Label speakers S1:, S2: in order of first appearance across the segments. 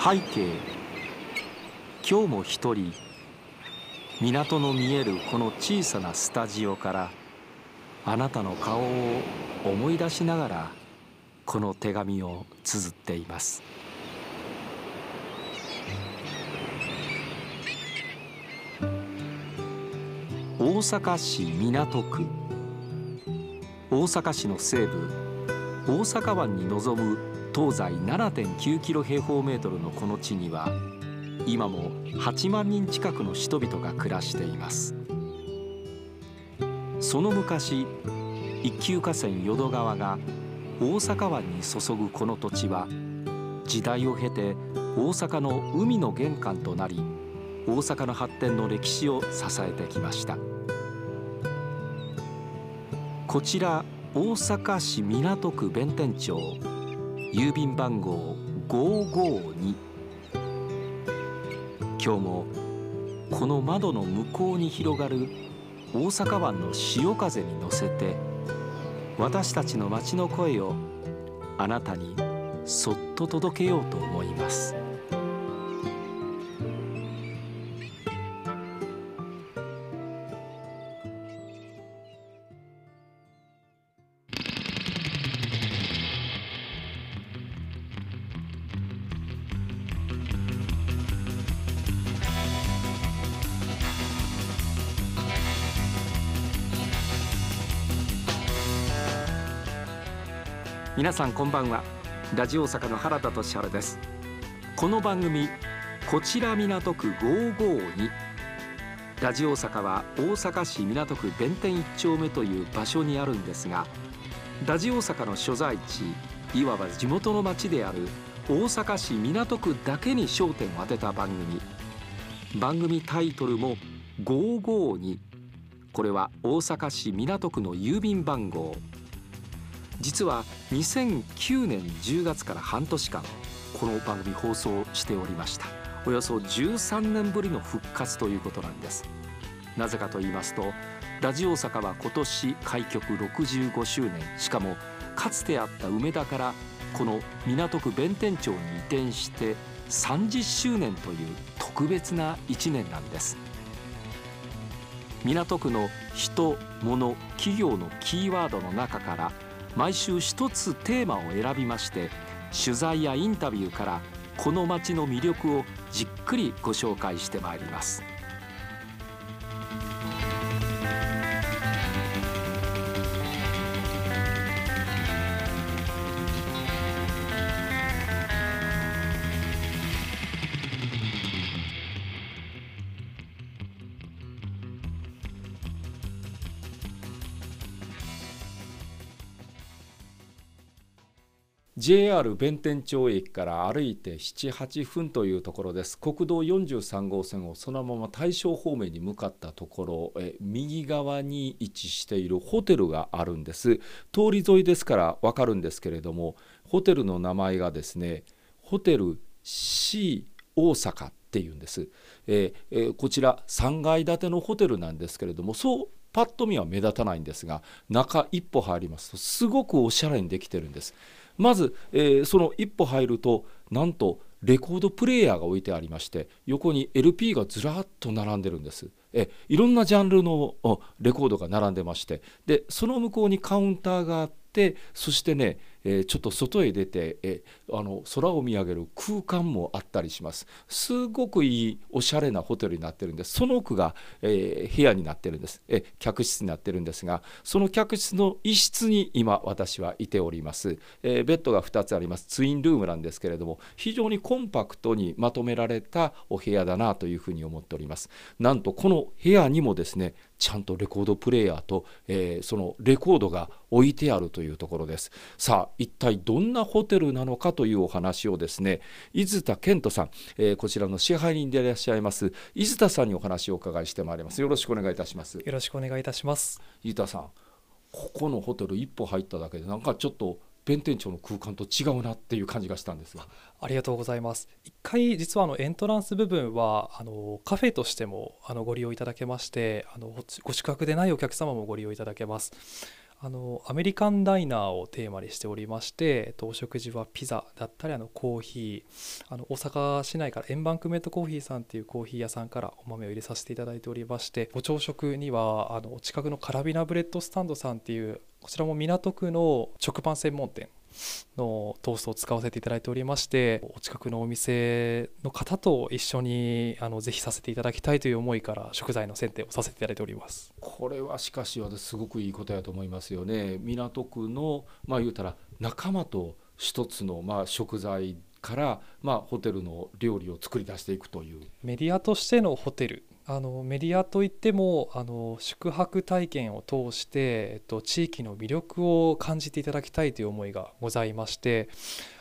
S1: 背景。今日も一人。港の見えるこの小さなスタジオからあなたの顔を思い出しながらこの手紙を綴っています。大阪市港区。大阪市の西部。大阪湾に臨む東西7.9キロ平方メートルのこの地には今も8万人近くの人々が暮らしています。その昔一級河川淀川が大阪湾に注ぐこの土地は時代を経て大阪の海の玄関となり大阪の発展の歴史を支えてきました。こちら大阪市港区弁天町。郵便番号552今日もこの窓の向こうに広がる大阪湾の潮風に乗せて私たちの街の声をあなたにそっと届けようと思います。皆さんこんばんは。ラジオ大阪の原田俊治です。この番組こちら港区552ラジオ大阪は大阪市港区弁天一丁目という場所にあるんですがラジオ大阪の所在地いわば地元の町である大阪市港区だけに焦点を当てた番組。番組タイトルも552これは大阪市港区の郵便番号。実は2009年10月から半年間この番組放送しておりました。およそ13年ぶりの復活ということなんです。なぜかと言いますとラジオ大阪は今年開局65周年。しかもかつてあった梅田からこの港区弁天町に移転して30周年という特別な1年なんです。港区の人物企業のキーワードの中から毎週一つテーマを選びまして取材やインタビューからこの街の魅力をじっくりご紹介してまいります。JR 弁天町駅から歩いて78分というところです。国道43号線をそのまま大正方面に向かったところえ右側に位置しているホテルがあるんです。通り沿いですから分かるんですけれどもホテルの名前がですねホテル C 大阪っていうんです、えー、こちら3階建てのホテルなんですけれどもそうパッと見は目立たないんですが中一歩入りますとすごくおしゃれにできてるんです。まず、えー、その一歩入るとなんとレコードプレーヤーが置いてありまして横に LP がずらっと並んでるんです。えいろんなジャンルのレコードが並んでまして。でその向こうにカウンターがあってそしてねえー、ちょっと外へ出て、えー、あの空を見上げる空間もあったりします。すごくいいおしゃれなホテルになってるんです。その奥が、えー、部屋になってるんです、え客室になってるんですがその客室の一室に今私はいております、えベッドが2つあります。ツインルームなんですけれども非常にコンパクトにまとめられたお部屋だなというふうに思っております。なんとこの部屋にもですねちゃんとレコードプレーヤーと、えー、そのレコードが置いてあるというところです。さあ一体どんなホテルなのかというお話をですね伊豆田健人さん、えー、こちらの支配人でいらっしゃいます伊豆田さんにお話をお伺いしてまいります。よろしくお願いいたします。
S2: よろしくお願いいたします。
S1: 伊豆田さんここのホテル一歩入っただけでなんかちょっと弁天町の空間と違うなっていう感じがしたんですが。
S2: ありがとうございます。一回実はあのエントランス部分はあのカフェとしてもあのご利用いただけましてあのご宿泊でないお客様もご利用いただけますあのアメリカンダイナーをテーマにしておりまして、えっと、お食事はピザだったりあのコーヒーあの大阪市内からエンバンクメントコーヒーさんっていうコーヒー屋さんからお豆を入れさせていただいておりましてご朝食にはあのお近くのカラビナブレッドスタンドさんっていうこちらも港区の食パン専門店のトーストを使わせていただいておりましてお近くのお店の方と一緒にあのぜひさせていただきたいという思いから食材の選定をさせていただいております。
S1: これはしかし私すごくいいことやと思いますよね。港区のまあ言うたら仲間と一つのまあ食材からまあホテルの料理を作り出していくという。
S2: メディアとしてのホテルあのメディアといってもあの宿泊体験を通して、えっと、地域の魅力を感じていただきたいという思いがございまして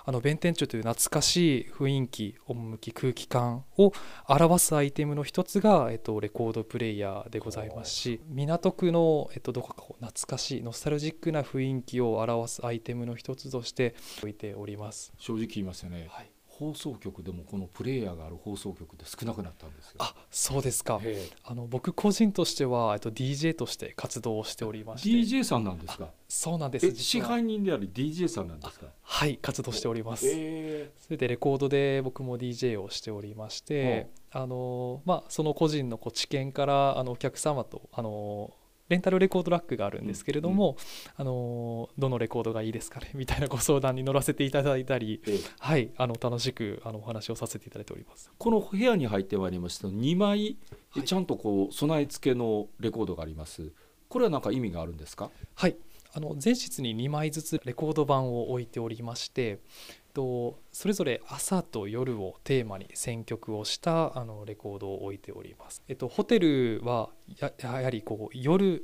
S2: あの弁天町という懐かしい雰囲気趣空気感を表すアイテムの一つが、えっと、レコードプレイヤーでございますし港区の、えっと、どこか懐かしいノスタルジックな雰囲気を表すアイテムの一つとして置いております。
S1: 正直言いますよね、
S2: はい
S1: 放送局でもこのプレイヤーがある放送局って少なくなったんですよ。
S2: あそうですか。
S1: え
S2: あの僕個人としては、えっと、DJ として活動をしておりま
S1: え
S2: して。
S1: DJ さんなんですか？
S2: そうなんです。
S1: え支配人であり DJ さんなんですか？
S2: はい活動しております、
S1: え。
S2: それでレコードで僕も DJ をしておりまして、あのまあ、その個人のこう知見からあのお客様とあのレンタルレコードラックがあるんですけれども、あのどのレコードがいいですかね みたいなご相談に乗らせていただいたり、
S1: ええ。
S2: はい、あの楽しくあのお話をさせていただいております。
S1: この部屋に入ってまいりますと2枚
S2: はい。
S1: ちゃんとこう備え付けのレコードがあります。これは何か意味があるんですか？
S2: はい、あの前室に2枚ずつレコード盤を置いておりましてとそれぞれ朝と夜をテーマに選曲をしたあのレコードを置いております。えっと、ホテルはややはりこう夜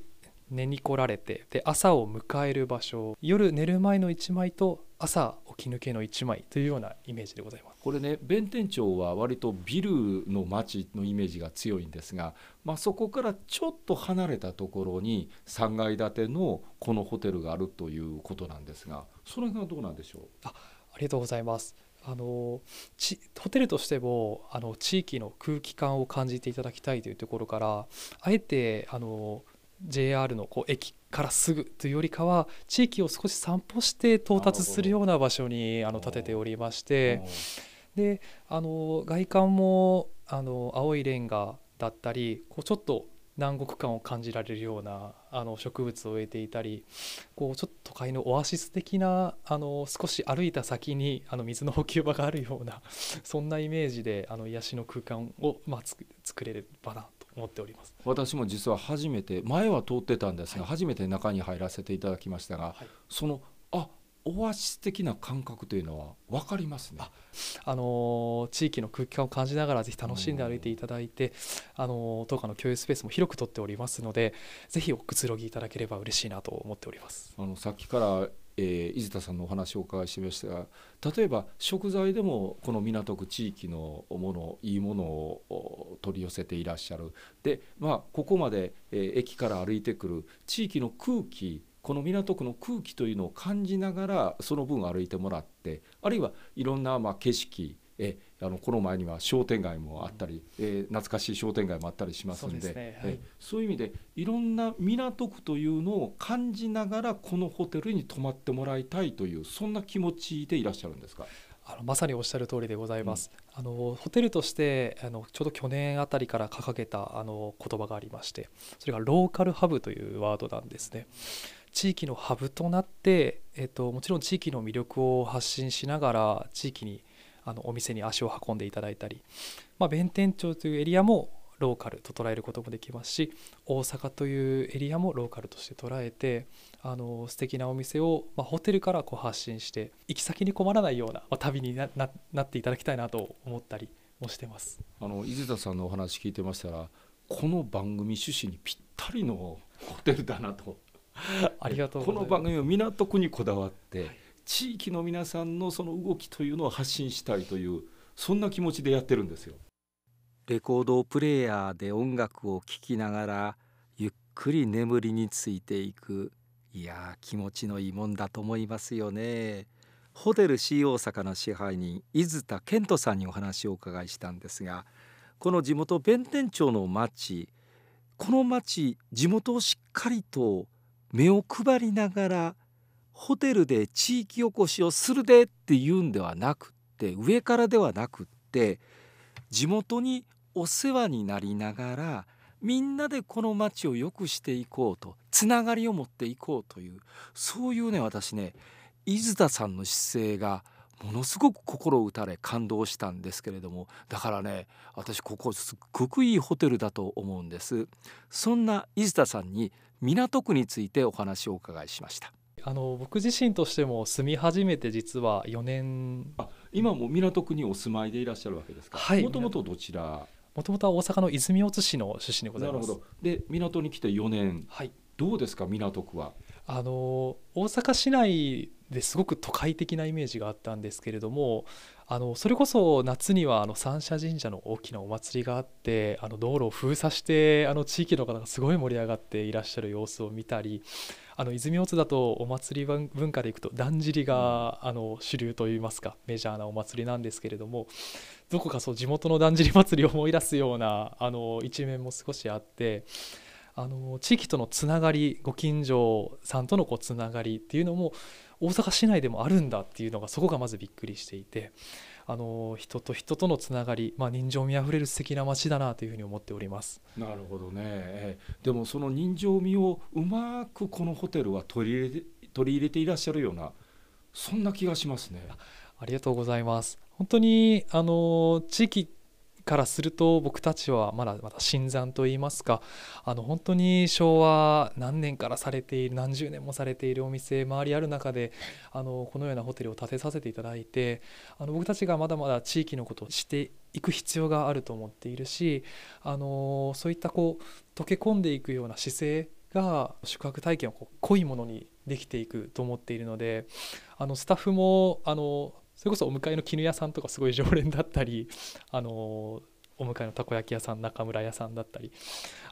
S2: 寝に来られてで朝を迎える場所夜寝る前の1枚と朝起き抜けの1枚というようなイメージでございます。
S1: これね弁天町は割とビルの街のイメージが強いんですが、まあ、そこからちょっと離れたところに3階建てのこのホテルがあるということなんですがそれがどうなんでしょう？
S2: ありがとうございます。あのちホテルとしてもあの地域の空気感を感じていただきたいというところからあえてあの JR のこう駅からすぐというよりかは地域を少し散歩して到達するような場所にあの建てておりましてであの外観もあの青いレンガだったりこうちょっと南国感を感じられるようなあの植物を植えていたりこうちょっと都会のオアシス的なあの少し歩いた先にあの水の補給場があるような そんなイメージであの癒しの空間を、まあ、つく作れればなと思っております。
S1: 私も実は初めて前は通ってたんですが、
S2: はい
S1: 初めて中に入らせていただきましたが、
S2: はい
S1: そのあオアシス的な感覚というのは分かりますね。
S2: ああの地域の空気感を感じながらぜひ楽しんで歩いていただいて、あの当館の共有スペースも広くとっておりますのでぜひおくつろぎいただければ嬉しいなと思っております。
S1: あのさっきから、えー、伊豆田さんのお話をお伺いしましたが例えば食材でもこの港区地域のものいいものをお取り寄せていらっしゃるで、まあ、ここまで、えー駅から歩いてくる地域の空気この港区の空気というのを感じながらその分歩いてもらってあるいはいろんなまあ景色えあのこの前には商店街もあったり、えー懐かしい商店街もあったりしますんで
S2: そうですねはい
S1: えそういう意味でいろんな港区というのを感じながらこのホテルに泊まってもらいたいというそんな気持ちでいらっしゃるんですか？
S2: あのまさにおっしゃる通りでございます。あのホテルとしてあのちょうど去年あたりから掲げたあの言葉がありましてそれがローカルハブというワードなんですね。地域のハブとなって、えっと、もちろん地域の魅力を発信しながら地域にあのお店に足を運んでいただいたり、まあ、弁天町というエリアもローカルと捉えることもできますし大阪というエリアもローカルとして捉えてあの素敵なお店を、まあ、ホテルからこう発信して行き先に困らないような、まあ、旅になっていただきたいなと思ったりもしてます。
S1: あの伊豆田さんのお話聞いてましたらこの番組趣旨にぴったりのホテルだなと
S2: ありがとう
S1: この番組は港区にこだわって、地域の皆さんのその動きというのを発信したいというそんな気持ちでやってるんですよ。レコードプレーヤーで音楽を聴きながらゆっくり眠りについていくいやー気持ちのいいもんだと思いますよね。ホテル C 大阪の支配人伊豆田健人さんにお話をお伺いしたんですがこの地元弁天町の町この町地元をしっかりと目を配りながらホテルで地域おこしをするでっていうんではなくって上からではなくって地元にお世話になりながらみんなでこの町を良くしていこうとつながりを持っていこうというそういうね私ね伊豆田さんの姿勢がものすごく心打たれ感動したんですけれどもだからね私ここすっごくいいホテルだと思うんです。そんな伊豆田さんに港区についてお話をお伺いしました。
S2: あの僕自身としても住み始めて実は4年。
S1: あ今も港区にお住まいでいらっしゃるわけですか？
S2: はい。
S1: もともとどちら？
S2: もともとは大阪の泉大津市の出身でござます。
S1: ないるほど。で港に来て4年。
S2: はい。
S1: どうですか港区は？
S2: あの大阪市内ですごく都会的なイメージがあったんですけれどもあのそれこそ夏にはあの三社神社の大きなお祭りがあってあの道路を封鎖してあの地域の方がすごい盛り上がっていらっしゃる様子を見たりあの泉大津だとお祭り文文化でいくとだんじりがあの主流といいますかメジャーなお祭りなんですけれどもどこかそう地元のだんじり祭りを思い出すようなあの一面も少しあって。あの地域とのつながりご近所さんとのこうつながりっていうのも大阪市内でもあるんだっていうのがそこがまずびっくりしていてあの人と人とのつながり、まあ、人情味あふれる素敵な街だなというふうに思っております。
S1: なるほどね、えーでもその人情味をうまくこのホテルは取り入れて取り入れていらっしゃるようなそんな気がしますね。
S2: ありがとうございます。本当にあの地域からすると僕たちはまだまだ新参といいますかあの本当に昭和何年からされている何十年もされているお店周りある中であのこのようなホテルを建てさせていただいてあの僕たちがまだまだ地域のことをしていく必要があると思っているしあのそういったこう溶け込んでいくような姿勢が宿泊体験をこう濃いものにできていくと思っているのであのスタッフもあのそれこそお迎えの絹屋さんとかすごい常連だったり あのお迎えのたこ焼き屋さん中村屋さんだったり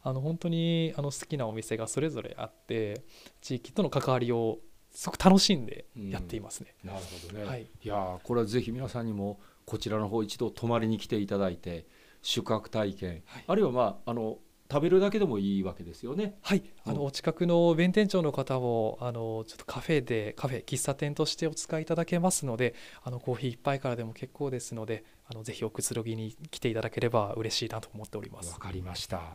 S2: あの本当にあの好きなお店がそれぞれあって地域との関わりをすごく楽しんでやっていますね。
S1: なるほどね。
S2: はい
S1: いやーこれはぜひ皆さんにもこちらの方一度泊まりに来ていただいて宿泊体験、
S2: はい
S1: あるいはまああの食べるだけでもいいわけですよね。
S2: はい、あ
S1: うん
S2: のお近くの弁店長の方もあのちょっとカフェでカフェ喫茶店としてお使いいただけますのであのコーヒー一杯からでも結構ですのであのぜひおくつろぎに来ていただければ嬉しいなと思っております
S1: わ。かりました。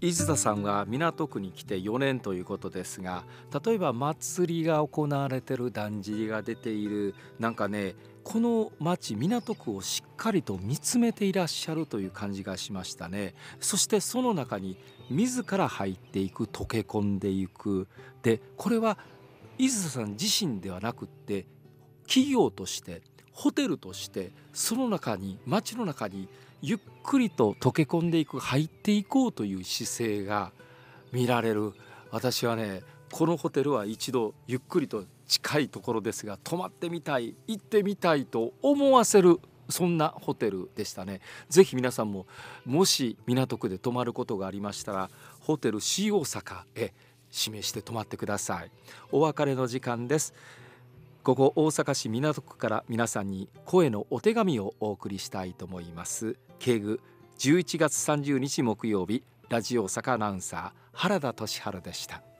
S1: 伊豆田さんは港区に来て4年ということですが例えば祭りが行われてるだんじりが出ているなんかねこの町港区をしっかりと見つめていらっしゃるという感じがしましたね。そしてその中に自ら入っていく溶け込んでいく。でこれは伊豆さん自身ではなくって企業としてホテルとしてその中に街の中にゆっくりと溶け込んでいく入っていこうという姿勢が見られる。私はねこのホテルは一度ゆっくりと近いところですが泊まってみたい行ってみたいと思わせるそんなホテルでしたね。ぜひ皆さんももし港区で泊まることがありましたらホテル C 大阪へ指名して泊まってください。お別れの時間です。ここ大阪市港区から皆さんに声のお手紙をお送りしたいと思います。敬具11月30日木曜日ラジオ大阪アナウンサー原田俊治でした「